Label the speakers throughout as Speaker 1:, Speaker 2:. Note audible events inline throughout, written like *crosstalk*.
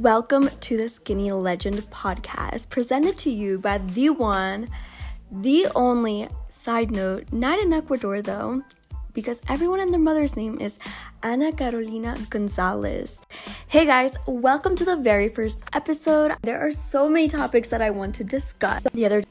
Speaker 1: Welcome to the Skinny Legend podcast, presented to you by the one, the only. Side note, not in Ecuador though, because everyone and their mother's name is Ana Carolina Gonzalez. Hey guys, welcome to the very first episode. There are so many topics that I want to discuss. The other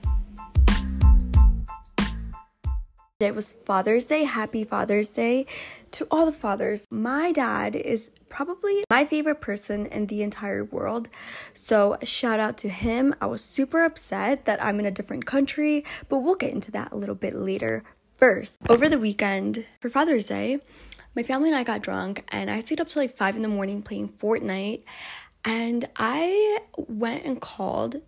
Speaker 1: it was Father's Day. Happy Father's Day to all the fathers. My dad is probably my favorite person in the entire world. So, shout out to him. I was super upset that I'm in a different country, but we'll get into that a little bit later. First, over the weekend for Father's Day, my family and I got drunk and I stayed up till like 5 in the morning playing Fortnite. And I went and called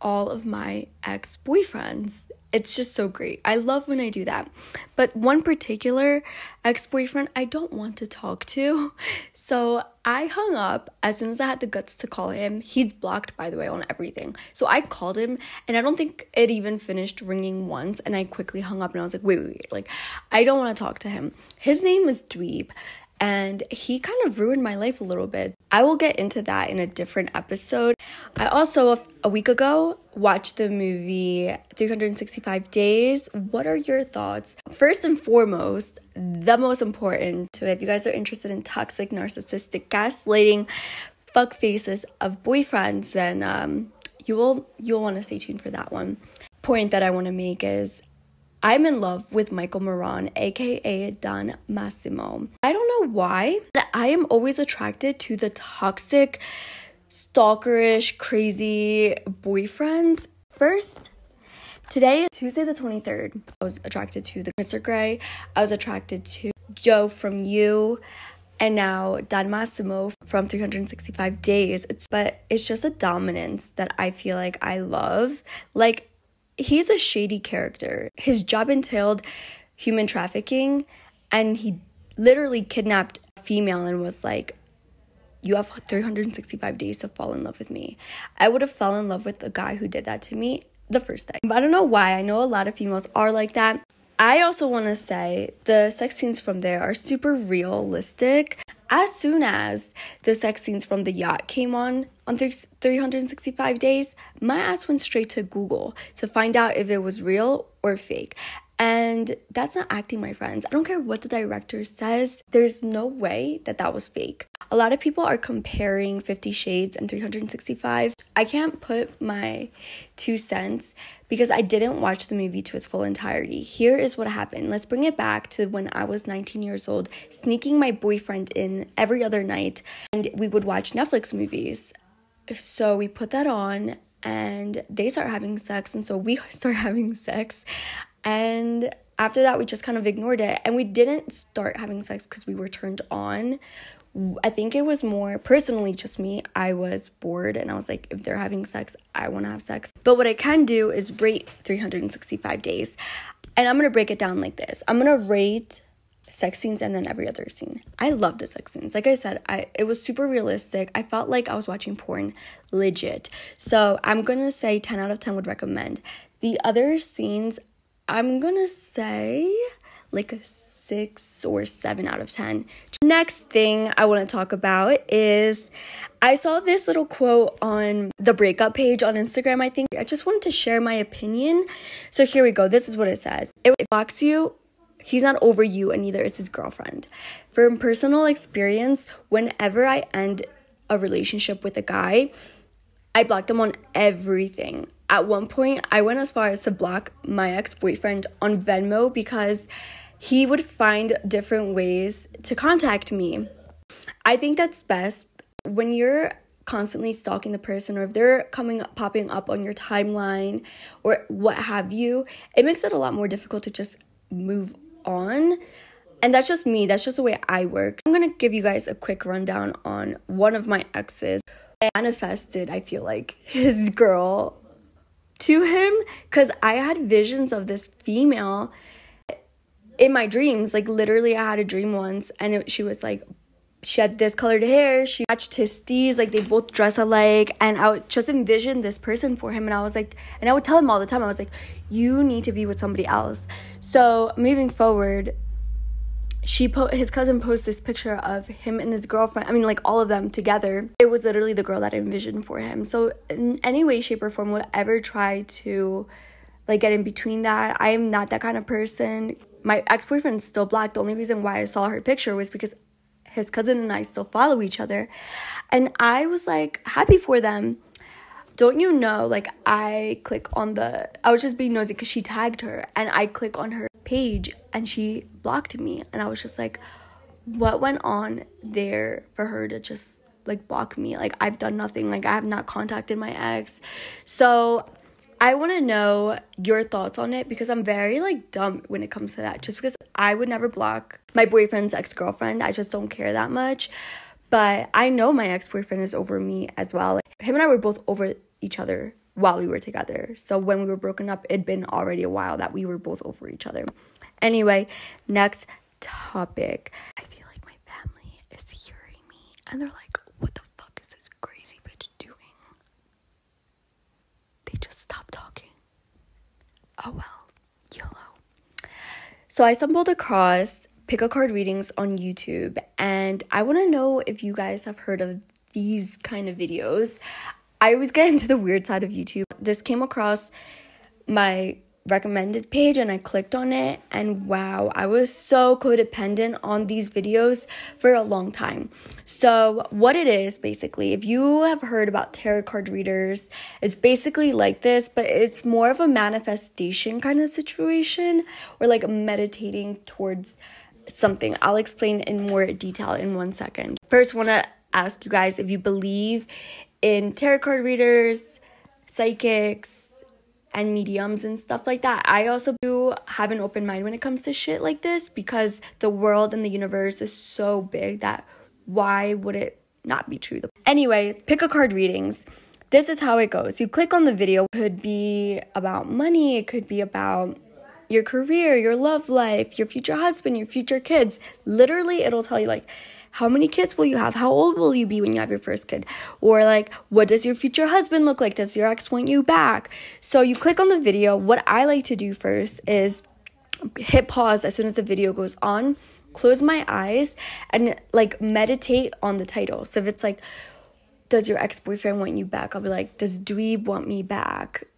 Speaker 1: all of my ex boyfriends. It's just so great. I love when I do that. But one particular ex boyfriend I don't want to talk to. *laughs* So I hung up as soon as I had the guts to call him. He's blocked, by the way, on everything. So I called him and I don't think it even finished ringing once. And I quickly hung up and I was like, wait, wait, wait. Like, I don't want to talk to him. His name is Dweeb and he kind of ruined my life a little bit. I will get into that in a different episode. I also, a week ago, watched the movie 365 Days. What are your thoughts? First and foremost, the most important to if you guys are interested in toxic, narcissistic, gaslighting, fuck faces of boyfriends, then um, you will you'll want to stay tuned for that one. Point that I want to make is I'm in love with Michael Morrone, aka Don Massimo. I don't know why, but I am always attracted to the toxic, stalkerish, crazy boyfriends. First, today, Tuesday the 23rd, I was attracted to the Mr. Grey, I was attracted to Joe from You, and now Don Massimo from 365 Days. It's but it's just a dominance that I feel like I love. Like he's a shady character. His job entailed human trafficking, and he literally kidnapped a female and was like, you have 365 days to fall in love with me. I would have fell in love with the guy who did that to me the first day. But I don't know why. I know a lot of females are like that. I also want to say the sex scenes from there are super realistic. As soon as the sex scenes from the yacht came on on 365 days, my ass went straight to Google to find out if it was real or fake. And that's not acting, my friends. I don't care what the director says, there's no way that that was fake. A lot of people are comparing 50 Shades and 365. I can't put my two cents because I didn't watch the movie to its full entirety. Here is what happened. Let's bring it back to when I was 19 years old, sneaking my boyfriend in every other night, and we would watch Netflix movies. So we put that on and they start having sex and so we *laughs* start having sex and after that, we just kind of ignored it. And we didn't start having sex because we were turned on. I think it was more personally just me. I was bored and I was like, if they're having sex, I want to have sex. But what I can do is rate 365 days. And I'm going to break it down like this I'm going to rate sex scenes and then every other scene. I love the sex scenes. Like I said, I it was super realistic. I felt like I was watching porn legit. So, I'm going to say 10 out of 10 would recommend. The other scenes I'm gonna say like a six or seven out of 10. Next thing I wanna talk about is I saw this little quote on the breakup page on Instagram, I think. I just wanted to share my opinion. So here we go. This is what it says It blocks you. He's not over you, and neither is his girlfriend. From personal experience, whenever I end a relationship with a guy, I block them on everything at one point, I went as far as to block my ex boyfriend on Venmo because he would find different ways to contact me. I think that's best when you're constantly stalking the person or if they're coming up popping up on your timeline or what have you it makes it a lot more difficult to just move on. And that's just me. That's just the way i work. I'm gonna give you guys a quick rundown on one of my exes. I manifested i feel like *laughs* his girl to him because I had visions of this female in my dreams. Like, literally, I had a dream once, and it, she was like, she had this colored hair, she matched his steez, like, they both dress alike. And I would just envision this person for him. And I was like, and I would tell him all the time, I was like, you need to be with somebody else. So, moving forward, she po- his cousin posts this picture of him and his girlfriend i mean like all of them together. It was literally the girl that I envisioned for him. So in any way shape or form would ever try to like get in between that i am not that kind of person. My ex-boyfriend is still black. The only reason why i saw her picture was because his cousin and i still follow each other. And i was like happy for them don't you know like i click on the i was just being nosy because she tagged her and i click on her page and she blocked me. And i was just like what went on there for her to just like block me? Like i've done nothing. Like i have not contacted my ex. So i want to know your thoughts on it because i'm very like dumb when it comes to that. Just because i would never block my boyfriend's ex-girlfriend. I just don't care that much. But i know my ex-boyfriend is over me as well. Him and i were both over each other while we were together. So when we were broken up, it'd been already a while that we were both over each other. Anyway, next topic. I feel like my family is hearing me and they're like, what the fuck is this crazy bitch doing? They just stopped talking. Oh well, YOLO. So I stumbled across pick a card readings on YouTube and I want to know if you guys have heard of these kind of videos. I always get *laughs* into the weird side of YouTube. This came across my recommended page and I clicked on it and wow, I was so codependent on these videos for a long time. So, what it is basically, if you have heard about tarot card readers, it's basically like this, but it's more of a manifestation kind of situation or like meditating towards something. I'll explain in more detail in one second. First, want to ask you guys if you believe in tarot card readers, psychics, and mediums and stuff like that. I also do have an open mind when it comes to shit like this because the world and the universe is so big that why would it not be true? Anyway, pick a card readings. This is how it goes. You click on the video, it could be about money, it could be about your career, your love life, your future husband, your future kids. Literally, it'll tell you like how many kids will you have? How old will you be when you have your first kid? Or like, what does your future husband look like? Does your ex want you back? So you click on the video. What I like to do first is hit pause as soon as the video goes on, close my eyes, and like meditate on the title. So if it's like, does your ex boyfriend want you back? I'll be like, does Dweeb want me back?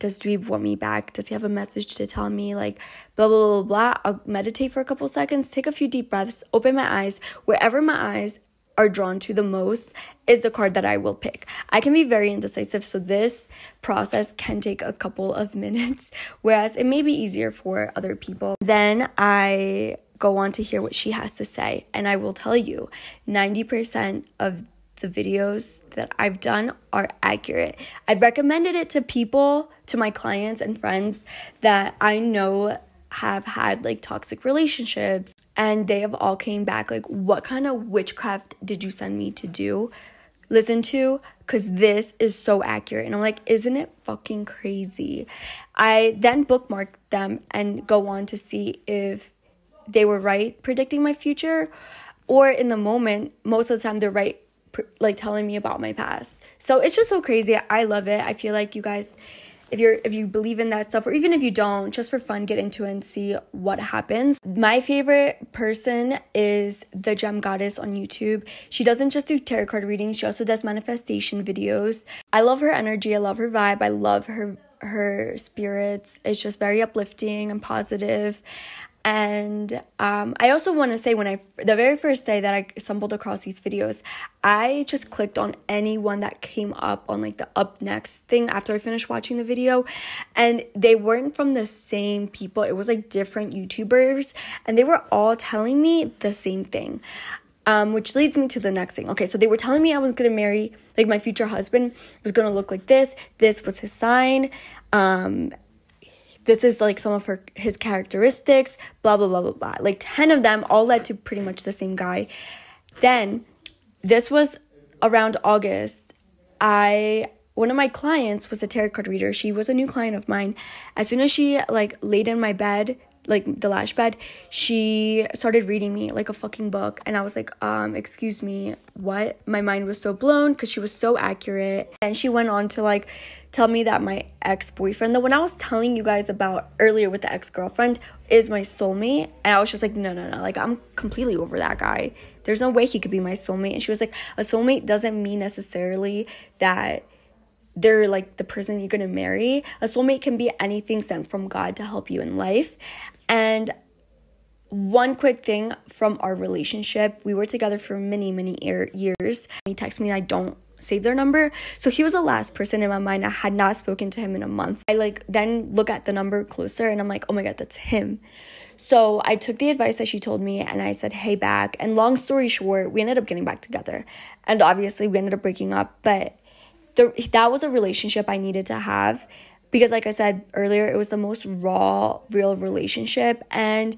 Speaker 1: Does Dweeb want me back? Does he have a message to tell me? Like, blah, blah, blah, blah. I'll meditate for a couple seconds, take a few deep breaths, open my eyes. Wherever my eyes are drawn to the most is the card that I will pick. I can be very indecisive, so this process can take a couple of *laughs* minutes, whereas it may be easier for other people. Then I go on to hear what she has to say, and I will tell you 90% of the videos that I've done are accurate. I've recommended it to people, to my clients and friends that I know have had like toxic relationships and they have all came back like what kind of witchcraft did you send me to do? Listen to cuz this is so accurate and I'm like isn't it fucking crazy? I then bookmark them and go on to see if they were right predicting my future or in the moment most of the time they're right like telling me about my past. So it's just so crazy. I love it. I feel like you guys if you're if you believe in that stuff or even if you don't just for fun get into it and see what happens. My favorite person is the gem goddess on youtube. She doesn't just do tarot card readings. She also does manifestation videos. I love her energy. I love her vibe. I love her her spirits. It's just very uplifting and positive and um, I also want to say when I the very first day that I stumbled across these videos, I just clicked on any one that came up on like the up next thing after I finished watching the video, and they weren't from the same people. It was like different YouTubers, and they were all telling me the same thing. Um, which leads me to the next thing. Okay, so they were telling me I was gonna marry, like my future husband was gonna look like this. This was his sign. Um, this is like some of her his characteristics, blah blah blah blah blah. Like 10 of them all led to pretty much the same guy. Then this was around August. I one of my clients was a tarot card reader. She was a new client of mine. As soon as she like laid in my bed, like the lash bed, she started reading me like a fucking book. And I was like, um, excuse me, what? My mind was so blown because she was so accurate. And she went on to like tell me that my ex boyfriend, the one I was telling you guys about earlier with the ex girlfriend, is my soulmate. And I was just like, no, no, no. Like, I'm completely over that guy. There's no way he could be my soulmate. And she was like, a soulmate doesn't mean necessarily that they're like the person you're gonna marry. A soulmate can be anything sent from God to help you in life. And one quick thing from our relationship we were together for many, many years. He texted me, I don't save their number. So he was the last person in my mind. I had not spoken to him in a month. I like then look at the number closer and I'm like, oh my God, that's him. So I took the advice that she told me and I said, hey, back. And long story short, we ended up getting back together. And obviously, we ended up breaking up. But the, that was a relationship I needed to have because, like I said earlier, it was the most raw, real relationship. And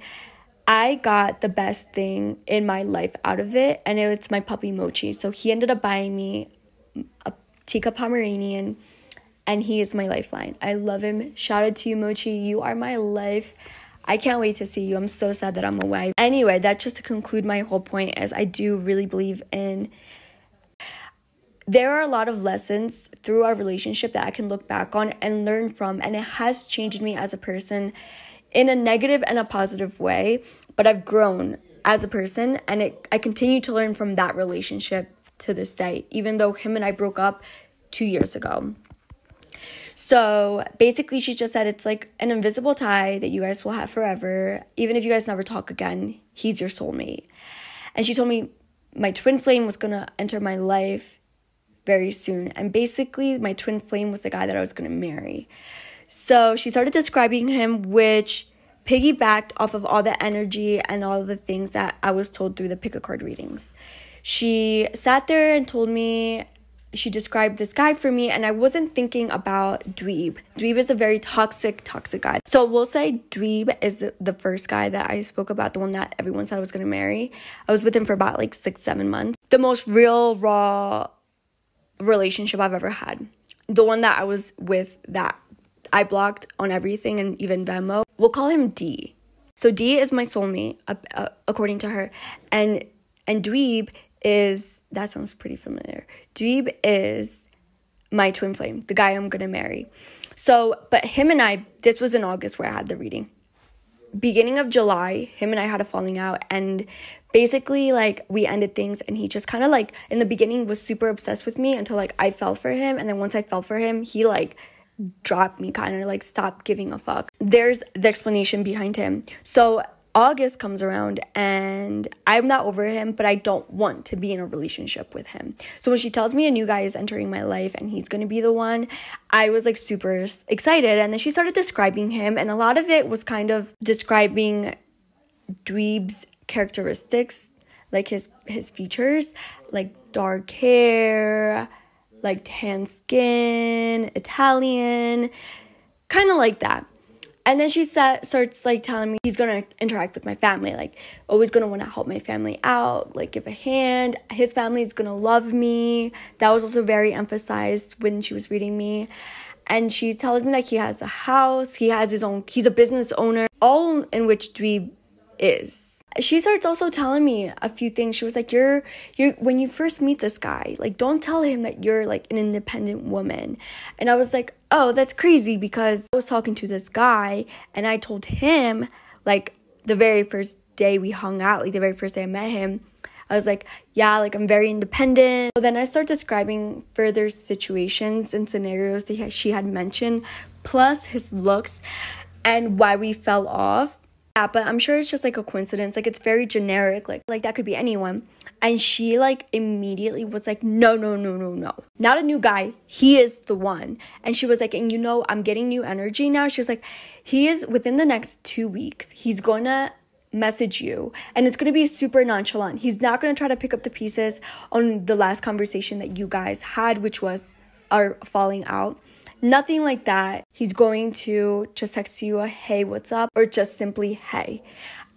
Speaker 1: I got the best thing in my life out of it, and it's my puppy Mochi. So he ended up buying me a teacup Pomeranian, and he is my lifeline. I love him. Shout out to you, Mochi. You are my life. I can't wait to see you. I'm so sad that I'm away. Anyway, that just to conclude my whole point is I do really believe in there are a lot of lessons through our relationship that I can look back on and learn from, and it has changed me as a person in a negative and a positive way. But I've grown as a person, and it, I continue to learn from that relationship to this day, even though him and I broke up two years ago. So basically, she just said it's like an invisible tie that you guys will have forever. Even if you guys never talk again, he's your soulmate. And she told me my twin flame was gonna enter my life very soon. And basically, my twin flame was the guy that I was going to marry. So she started describing him, which piggybacked off of all the energy and all the things that I was told through the pick a card readings. She sat there and told me she described this guy for me, and I wasn't thinking about Dweeb. Dweeb is a very toxic, toxic guy. So we'll say Dweeb is the first guy that I spoke about, the one that everyone said I was gonna marry. I was with him for about like six, seven months. The most real, raw, relationship I've ever had. The one that I was with that I blocked on everything and even Venmo. We'll call him D. So D is my soulmate, uh, uh, according to her, and and Dweeb is that sounds pretty familiar. Dweeb is my twin flame, the guy I'm gonna marry. So, but him and I, this was in August where I had the reading. Beginning of July, him and I had a falling out, and basically like we ended things and he just kind of like in the beginning was super obsessed with me until like I fell for him and then once I fell for him he like dropped me kind of like stopped giving a fuck. There's the explanation behind him. So August comes around and I'm not over him, but I don't want to be in a relationship with him. So when she tells me a new guy is entering my life and he's gonna be the one, I was like super excited. And then she started describing him, and a lot of it was kind of describing Dweeb's characteristics, like his his features, like dark hair, like tan skin, Italian, kind of like that. And then she said, starts like telling me he's gonna interact with my family, like always gonna want to help my family out, like give a hand. His family is gonna love me. That was also very emphasized when she was reading me. And she tells me like he has a house, he has his own, he's a business owner, all in which Dweeb is she starts also telling me a few things. She was like, "You're you're when you first meet this guy, like don't tell him that you're like an independent woman." And I was like, "Oh, that's crazy because I was talking to this guy and I told him like the very first day we hung out, like the very first day I met him, I was like, yeah, like I'm very independent. So then I start describing further situations and scenarios that she had mentioned, plus his looks and why we fell off. Yeah, but I'm sure it's just like a coincidence. Like it's very generic. Like like that could be anyone. And she like immediately was like, no, no, no, no, no. Not a new guy. He is the one. And she was like, and you know, I'm getting new energy now. She was like, he is within the next two weeks, he's gonna message you and it's going to be super nonchalant. He's not going to try to pick up the pieces on the last conversation that you guys had, which was our falling out. Nothing like that. He's going to just text you a hey, what's up? Or just simply hey.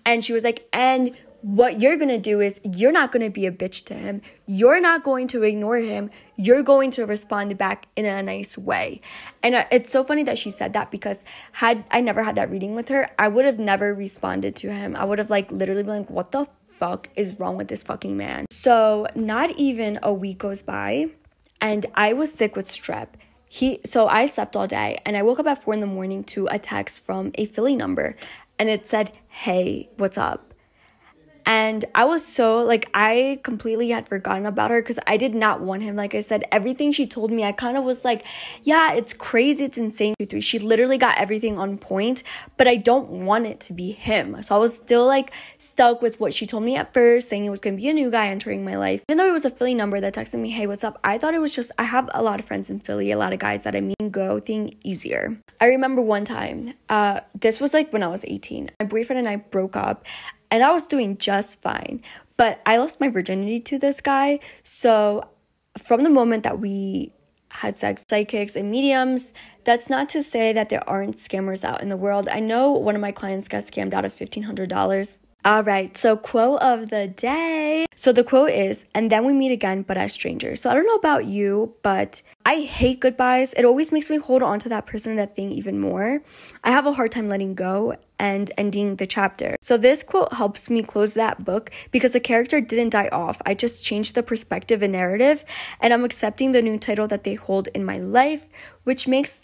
Speaker 1: And she was like, and what you're gonna do is you're not gonna be a bitch to him. You're not going to ignore him. You're going to respond back in a nice way. And uh, it's so funny that she said that because had I never had that reading with her, I would have never responded to him. I would have like literally been like, what the fuck is wrong with this fucking man? So, not even a week goes by, and I was sick with strep. He so I slept all day and I woke up at four in the morning to a text from a Philly number and it said, Hey, what's up? And I was so like, I completely had forgotten about her because I did not want him. Like I said, everything she told me, I kind of was like, yeah, it's crazy. It's insane. Three. She literally got everything on point, but I don't want it to be him. So I was still like stuck with what she told me at first, saying it was going to be a new guy entering my life. Even though it was a Philly number that texted me, hey, what's up? I thought it was just, I have a lot of friends in Philly, a lot of guys that I mean go thing easier. I remember one time, uh, this was like when I was 18. My boyfriend and I broke up and I was doing just fine. But I lost my virginity to this guy. So from the moment that we had sex, psychics and mediums, that's not to say that there aren't scammers out in the world. I know one of my clients got scammed out of $1,500 all right, so quote of the day. So the quote is, and then we meet again, but as strangers. So I don't know about you, but I hate goodbyes. It always makes me hold on to that person that thing even more. I have a hard time letting go and ending the chapter. So this quote helps me close that book because the character didn't die off. I just changed the perspective and narrative, and I'm accepting the new title that they hold in my life, which makes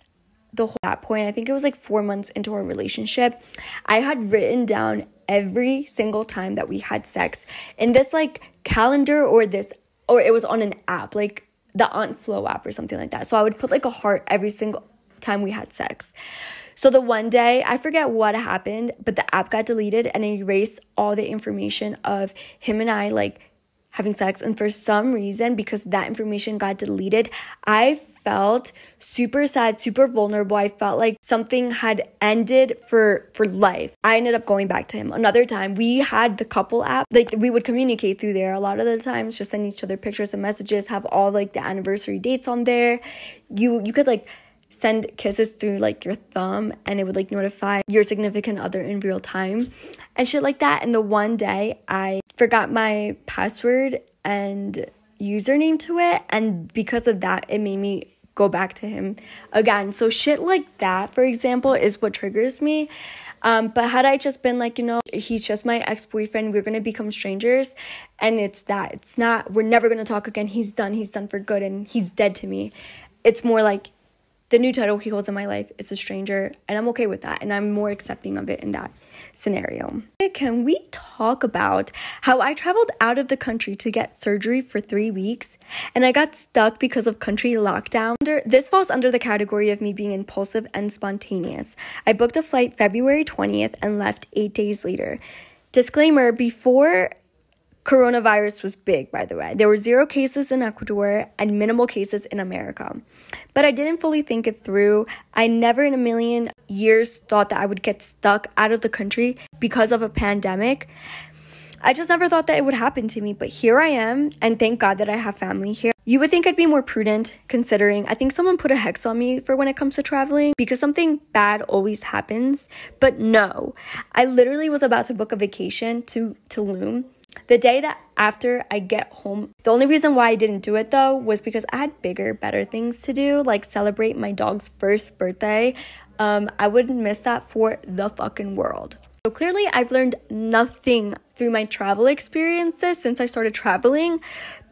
Speaker 1: the whole that point i think it was like four months into our relationship i had written down every single time that we had sex in this like calendar or this or it was on an app like the Aunt Flow app or something like that. So I would put like a heart every single time we had sex. So the one day, I forget what happened, but the app got deleted and erased all the information of him and I like having sex. And for some reason, because that information got deleted, I felt super sad, super vulnerable. I felt like something had ended for for life. I ended up going back to him. Another time, we had the couple app. Like we would communicate through there a lot of the times, just send each other pictures and messages, have all like the anniversary dates on there. You you could like send kisses through like your thumb and it would like notify your significant other in real time and shit like that. And the one day I forgot my password and username to it and because of that it made me go back to him again so shit like that for example is what triggers me um, but had I just been like, you know, he's just my ex boyfriend, we're gonna become strangers, and it's that. It's not, we're never gonna talk again. He's done, he's done for good, and he's dead to me. It's more like the new title he holds in my life is a stranger, and I'm okay with that, and I'm more accepting of it in that scenario. Can we talk about how I traveled out of the country to get surgery for three weeks and I got stuck because of country lockdown? This falls under the category of me being impulsive and spontaneous. I booked a flight February 20th and left eight days later. Disclaimer before Coronavirus was big, by the way. There were zero cases in Ecuador and minimal cases in America. But I didn't fully think it through. I never in a million years thought that I would get stuck out of the country because of a pandemic. I just never thought that it would happen to me, but here I am, and thank God that I have family here. You would think I'd be more prudent considering I think someone put a hex on me for when it comes to traveling because something bad always happens. But no, I literally was about to book a vacation to Tulum the day that after I get home, the only reason why I didn't do it though was because I had bigger, better things to do, like celebrate my dog's first birthday. Um, I wouldn't miss that for the fucking world. So clearly, I've learned nothing through my travel experiences since I started traveling,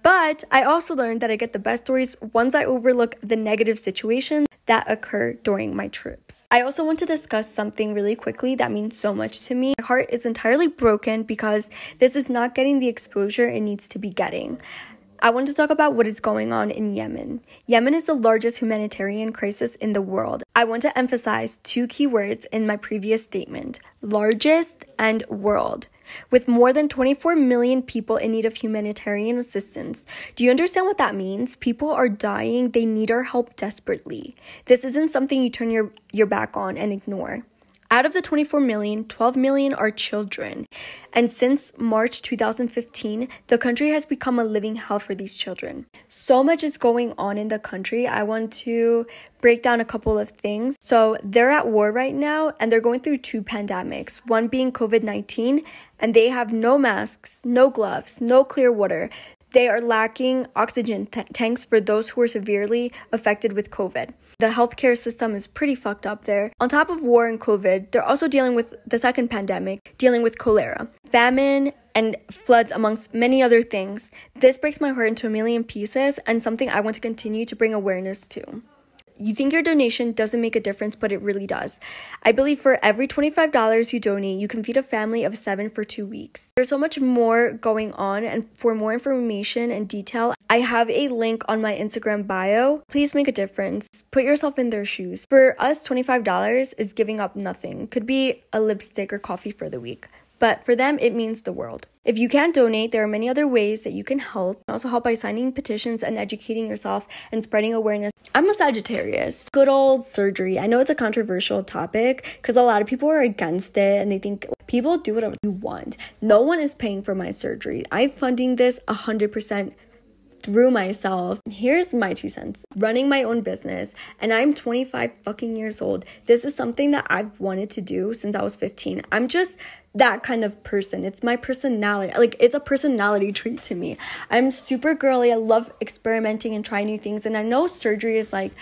Speaker 1: but I also learned that I get the best stories once I overlook the negative situations that occur during my trips. I also want to discuss something really quickly that means so much to me. My heart is entirely broken because this is not getting the exposure it needs to be getting. I want to talk about what is going on in Yemen. Yemen is the largest humanitarian crisis in the world. I want to emphasize two key words in my previous statement largest and world with more than 24 million people in need of humanitarian assistance. Do you understand what that means? People are dying, they need our help desperately. This isn't something you turn your, your back on and ignore. Out of the 24 million, 12 million are children. And since March 2015, the country has become a living hell for these children. So much is going on in the country. I want to break down a couple of things. So, they're at war right now and they're going through two pandemics one being COVID 19, and they have no masks, no gloves, no clear water. They are lacking oxygen t- tanks for those who are severely affected with COVID. The healthcare system is pretty fucked up there. On top of war and COVID, they're also dealing with the second pandemic, dealing with cholera, famine, and floods, amongst many other things. This breaks my heart into a million pieces and something I want to continue to bring awareness to you think your donation doesn't make a difference, but it really does. I believe for every $25 you donate, you can feed a family of seven for two weeks. There's so much more going on, and for more information and detail, I have a link on my Instagram bio. Please make a difference. Put yourself in their shoes. For us, $25 is giving up nothing. Could be a lipstick or coffee for the week but for them, it means the world. If you can't donate, there are many other ways that you can help. Also, help by signing petitions and educating yourself and spreading awareness. I'm a Sagittarius. Good old surgery. I know it's a controversial topic because a lot of people are against it and they think people do whatever you want. No one is paying for my surgery. I'm funding this 100% through myself. Here's my two cents. Running my own business and I'm 25 fucking years old. This is something that I've wanted to do since I was 15. I'm just that kind of person. It's my personality. Like it's a personality *laughs* trait to me. I'm super girly. I love experimenting and trying new things and I know surgery is like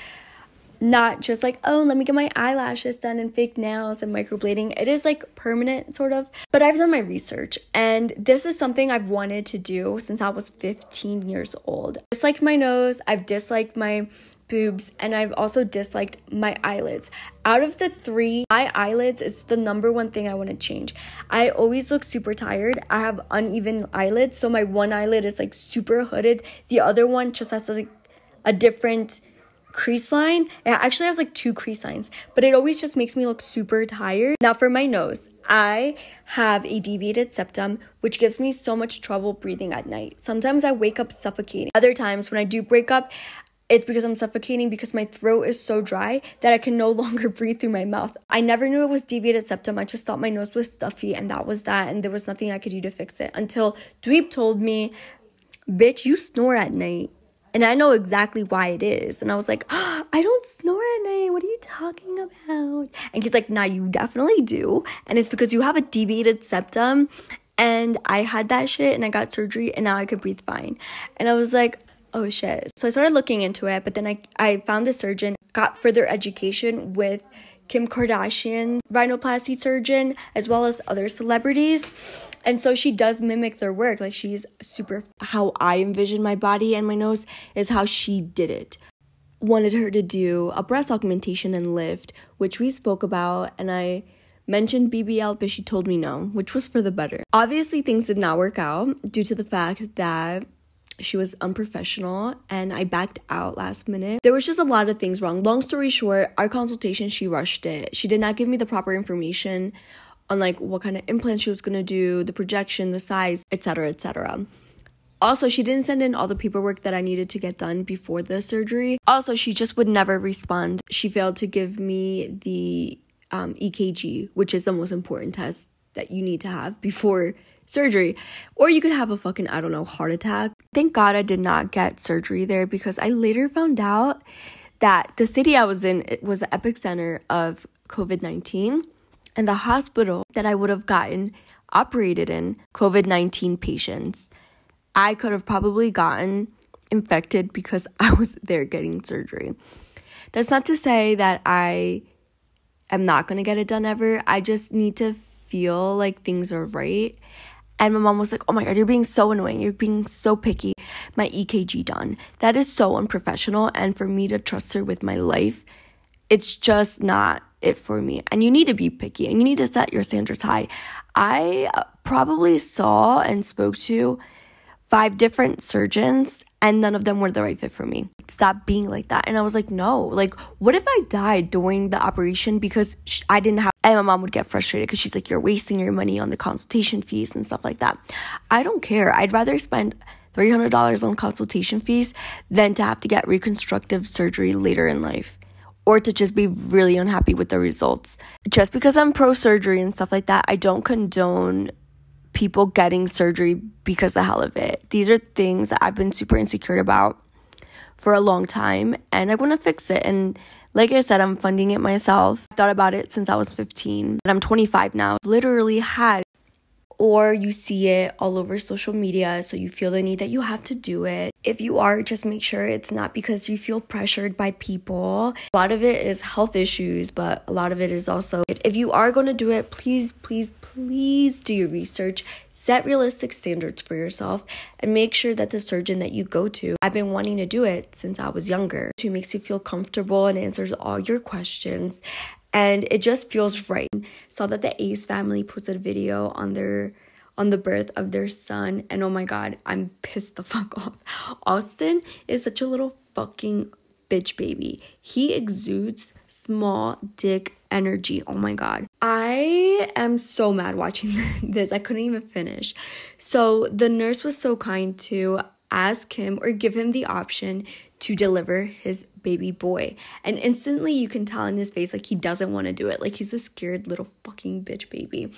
Speaker 1: not just like, oh, let me get my eyelashes done and fake nails and microblading. It is like permanent, sort of. But I've done my research, and this is something I've wanted to do since I was 15 years old. Disliked my nose, I've disliked my boobs, and I've also disliked my eyelids. Out of the three, my eyelids is the number one thing I want to change. I always look super tired. I have uneven eyelids, so my one eyelid is like super hooded, the other one just has like a different crease line. It actually has like two crease lines, but it always just makes me look super tired. Now for my nose, I have a deviated septum, which gives me so much trouble breathing at night. Sometimes I wake up suffocating. Other times when I do break up, it's because I'm suffocating because my throat is so dry that I can no *laughs* longer breathe through my mouth. I never knew it was deviated septum. I just thought my nose was stuffy and that was that, and there was nothing I could do to fix it until Dweeb told me, Bitch, you snore at night. And I know exactly why it is. And I was like, oh, *gasps* I don't snore at night. What are you talking about? And he's like, Nah, you definitely do. And it's because you have a deviated septum. And I had that shit and I got surgery and now I could breathe fine. And I was like, oh shit. So I started looking into it, but then I, I found the surgeon, got further education with Kim Kardashian rhinoplasty surgeon, as well as other celebrities. And so she does mimic their work. Like she's super, how I envision my body and my nose is how she did it. Wanted her to do a breast augmentation and lift, which we spoke about, and I mentioned BBL, but she told me no, which was for the better. Obviously, things did not work out due to the fact that she was unprofessional and I backed out last minute. There was just a lot of things wrong. Long story short, our consultation, she rushed it. She did not give me the proper information on like what kind of implants she was going to do, the projection, the size, etc., etc. Also, she didn't send in all the paperwork that I needed to get done before the surgery. Also, she just would never respond. She failed to give me the um, EKG, which is the most important test that you need to have before surgery. Or you could have a fucking, I don't know, heart attack. Thank God I did not get surgery there because I later found out that the city I was in was the epicenter of COVID 19 and the hospital that I would have gotten operated in COVID 19 patients. I could have probably gotten infected because *laughs* I was there getting surgery. That's not to say that I am not going to get it done ever. I just need to feel like things are right and my mom was like, Oh my God, you're being so annoying. You're being so picky. My EKG done. That is so unprofessional. And for me to trust her with my life, it's just not it for me. And you need to be picky and you need to set your standards high. I probably saw and spoke to five different surgeons and none of them were the right fit for me. Stop being like that. And I was like, no, like, what if I died during the operation because I didn't have, and my mom would get frustrated because she's like, you're wasting your money on the consultation fees and stuff like that. I don't care. I'd rather spend $300 on consultation fees than to have to get reconstructive surgery later in life or to just be really unhappy with the results. Just because I'm pro surgery and stuff like that, I don't condone people getting surgery because the hell of it. These are things that I've been super insecure about for a long time and I want to fix it. And like I said, I'm funding it myself. I thought about it since I was 15 and I'm 25 now. Literally had or you see it all over social media, so you feel the need that you have to do it. If you are, just make sure it's not because you feel pressured by people. A lot of it is health issues, but a lot of it is also if you are going to do it, please, please, please do your research. Set realistic standards for yourself and make sure that the surgeon that you go to, I've been wanting to do it since I was younger, who makes you feel comfortable and answers all your questions and it just feels right. Saw that the Ace family posted a video on their on the birth of their son, and oh my god, I'm pissed the *laughs* fuck off. Austin is such a little fucking bitch baby. He exudes small dick energy. Oh my god. I am so mad watching *laughs* this. I couldn't even finish. So the nurse was so kind to ask him or give him the option to deliver his baby boy. And instantly you can tell in his face like he doesn't want to do it. Like he's a scared little fucking bitch baby.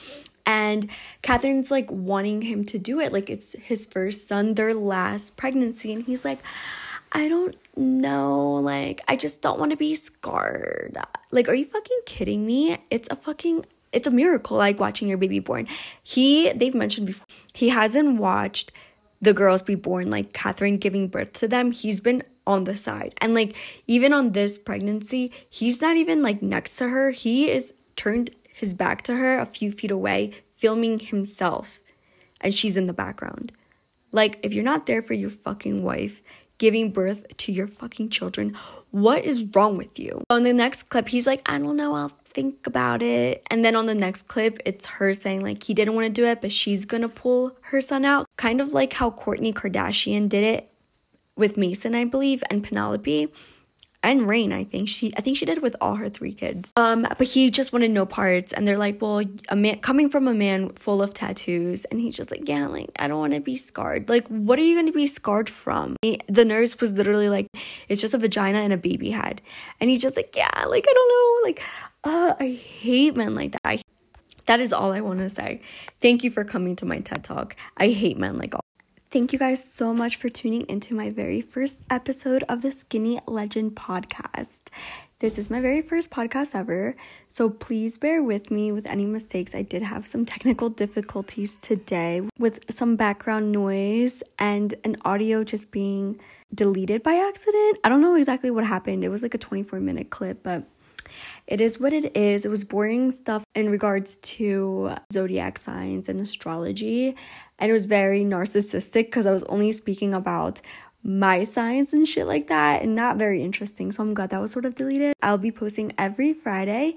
Speaker 1: And Catherine's like wanting him to do it. Like it's his first son, their last pregnancy. And he's like, I don't know. Like, I just don't want to be scarred. Like, are you fucking kidding me? It's a fucking it's a miracle like watching your baby born. He they've mentioned before he hasn't watched the girls be born like Catherine giving birth to them. He's been on the side. And like even on this pregnancy, he's not even like next to her. He is turned his back to her a few feet away, filming himself. And she's in the background. Like if you're not there for your fucking wife, giving birth to your fucking children, what is wrong with you? On the next clip, he's like, I don't know, I'll think about it. And then on the next clip, it's her saying like he didn't want to do it, but she's gonna pull her son out. Kind of like how Kourtney Kardashian did it with Mason, I believe, and Penelope and Reign, I think she I think she did with all her three kids. Um, but he just wanted no parts, and they're like, well, a man coming from a man full of tattoos, and he's just like, yeah, like I don't want to be scarred. Like, what are you going to be scarred from? He, the nurse was literally like, it's just a vagina and a baby head, and he's just like, yeah, like I don't know, like, uh, I hate men like that. I, that is all I want to say. Thank you for coming to my TED Talk. I hate men like all. Thank you guys so much for tuning into my very first episode of the Skinny Legend podcast. This is my very first podcast ever, so please bear with me with any mistakes. I did have some technical difficulties today with some background noise and an audio just being deleted by accident. I don't know exactly what happened. It was like a 24 minute clip, but it is what it is. It was boring stuff in regards to zodiac signs and astrology. And it was very narcissistic because I was only speaking about my signs and shit like that and not very interesting. So I'm glad that was sort of deleted. I'll be posting every Friday.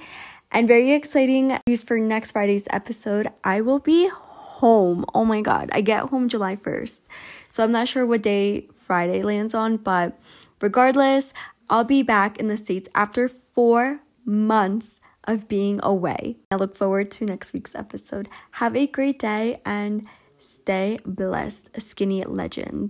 Speaker 1: And very exciting news for next Friday's episode. I will be home. Oh my god. I get home July 1st. So I'm not sure what day Friday lands on, but regardless, I'll be back in the States after four months of being away. I look forward to next week's episode. Have a great day and stay blessed, skinny legends.